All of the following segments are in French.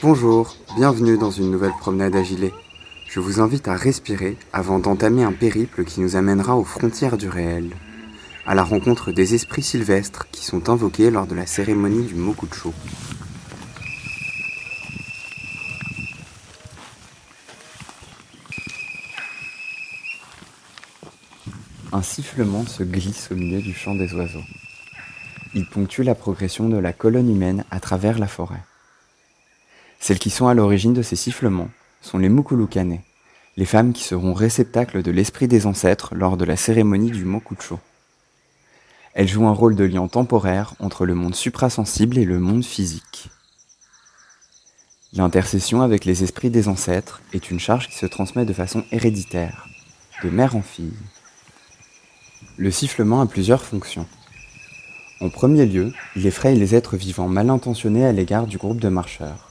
Bonjour, bienvenue dans une nouvelle promenade à gilet. Je vous invite à respirer avant d'entamer un périple qui nous amènera aux frontières du réel, à la rencontre des esprits sylvestres qui sont invoqués lors de la cérémonie du Mokucho. Un sifflement se glisse au milieu du chant des oiseaux. Il ponctue la progression de la colonne humaine à travers la forêt. Celles qui sont à l'origine de ces sifflements sont les Mukulukane, les femmes qui seront réceptacles de l'esprit des ancêtres lors de la cérémonie du Mokucho. Elles jouent un rôle de lien temporaire entre le monde suprasensible et le monde physique. L'intercession avec les esprits des ancêtres est une charge qui se transmet de façon héréditaire, de mère en fille. Le sifflement a plusieurs fonctions. En premier lieu, il effraie les êtres vivants mal intentionnés à l'égard du groupe de marcheurs.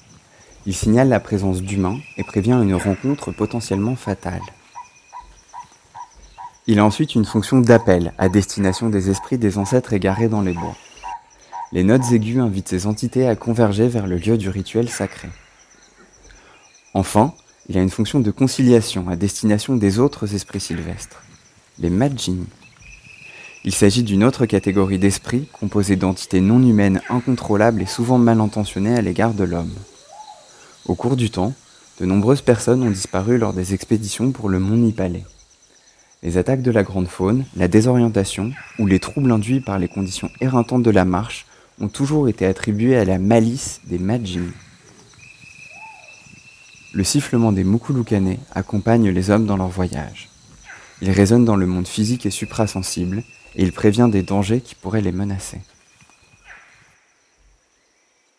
Il signale la présence d'humains et prévient une rencontre potentiellement fatale. Il a ensuite une fonction d'appel à destination des esprits des ancêtres égarés dans les bois. Les notes aiguës invitent ces entités à converger vers le lieu du rituel sacré. Enfin, il a une fonction de conciliation à destination des autres esprits sylvestres, les Majin. Il s'agit d'une autre catégorie d'esprits composée d'entités non humaines incontrôlables et souvent mal intentionnées à l'égard de l'homme. Au cours du temps, de nombreuses personnes ont disparu lors des expéditions pour le mont Nipalais. Les attaques de la grande faune, la désorientation ou les troubles induits par les conditions éreintantes de la marche ont toujours été attribués à la malice des Majin. Le sifflement des Mukulukane accompagne les hommes dans leur voyage. Il résonne dans le monde physique et suprasensible et il prévient des dangers qui pourraient les menacer.